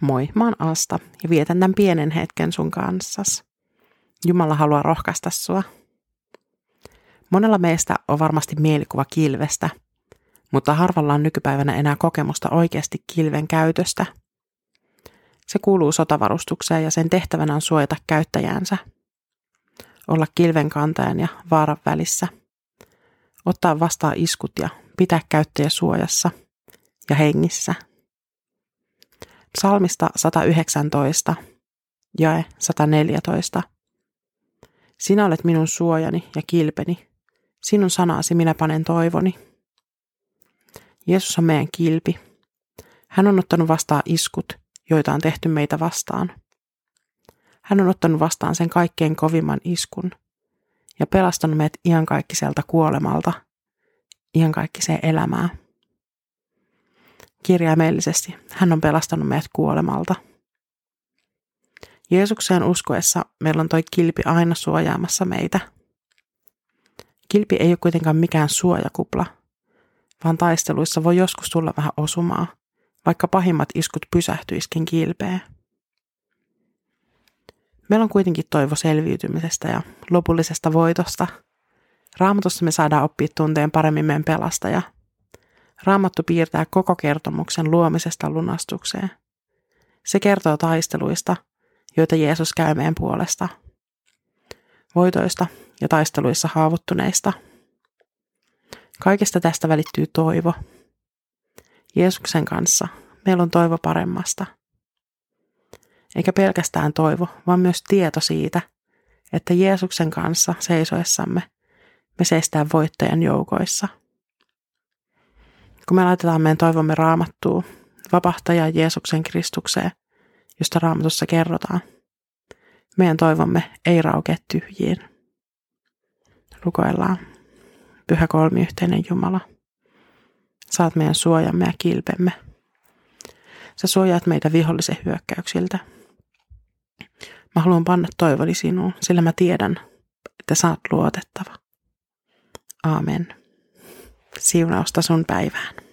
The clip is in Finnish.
Moi, mä oon Asta ja vietän tämän pienen hetken sun kanssas. Jumala haluaa rohkaista sua. Monella meistä on varmasti mielikuva kilvestä, mutta harvalla on nykypäivänä enää kokemusta oikeasti kilven käytöstä. Se kuuluu sotavarustukseen ja sen tehtävänä on suojata käyttäjäänsä. Olla kilven kantajan ja vaaran välissä. Ottaa vastaan iskut ja pitää käyttäjä suojassa ja hengissä – Psalmista 119, jae 114. Sinä olet minun suojani ja kilpeni. Sinun sanasi minä panen toivoni. Jeesus on meidän kilpi. Hän on ottanut vastaan iskut, joita on tehty meitä vastaan. Hän on ottanut vastaan sen kaikkein kovimman iskun ja pelastanut meidät iankaikkiselta kuolemalta, iankaikkiseen elämään kirjaimellisesti. Hän on pelastanut meidät kuolemalta. Jeesukseen uskoessa meillä on toi kilpi aina suojaamassa meitä. Kilpi ei ole kuitenkaan mikään suojakupla, vaan taisteluissa voi joskus tulla vähän osumaa, vaikka pahimmat iskut pysähtyiskin kilpeen. Meillä on kuitenkin toivo selviytymisestä ja lopullisesta voitosta. Raamatussa me saadaan oppia tunteen paremmin meidän pelastaja – Raamattu piirtää koko kertomuksen luomisesta lunastukseen. Se kertoo taisteluista, joita Jeesus käy meidän puolesta, voitoista ja taisteluissa haavoittuneista. Kaikesta tästä välittyy toivo. Jeesuksen kanssa meillä on toivo paremmasta. Eikä pelkästään toivo, vaan myös tieto siitä, että Jeesuksen kanssa seisoessamme me seistään voittajan joukoissa – kun me laitetaan meidän toivomme raamattuun, vapahtaja Jeesuksen Kristukseen, josta raamatussa kerrotaan, meidän toivomme ei raukea tyhjiin. Rukoillaan. Pyhä kolmiyhteinen Jumala. Saat meidän suojamme ja kilpemme. Sä suojaat meitä vihollisen hyökkäyksiltä. Mä haluan panna toivoni sinuun, sillä mä tiedän, että sä oot luotettava. Aamen siunausta sun päivään.